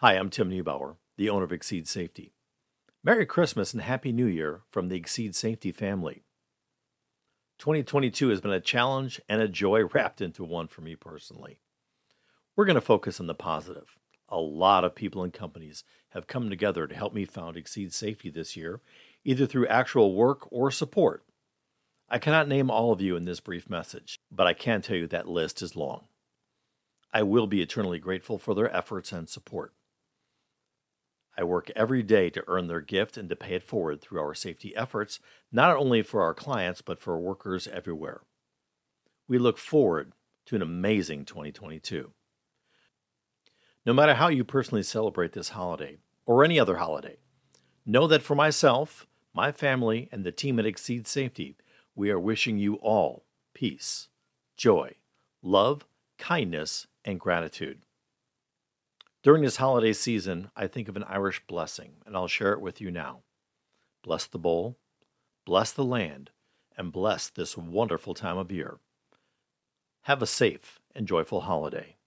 Hi, I'm Tim Neubauer, the owner of Exceed Safety. Merry Christmas and Happy New Year from the Exceed Safety family. 2022 has been a challenge and a joy wrapped into one for me personally. We're going to focus on the positive. A lot of people and companies have come together to help me found Exceed Safety this year, either through actual work or support. I cannot name all of you in this brief message, but I can tell you that list is long. I will be eternally grateful for their efforts and support. I work every day to earn their gift and to pay it forward through our safety efforts, not only for our clients, but for workers everywhere. We look forward to an amazing 2022. No matter how you personally celebrate this holiday, or any other holiday, know that for myself, my family, and the team at Exceed Safety, we are wishing you all peace, joy, love, kindness, and gratitude. During this holiday season, I think of an Irish blessing, and I'll share it with you now. Bless the bowl, bless the land, and bless this wonderful time of year. Have a safe and joyful holiday.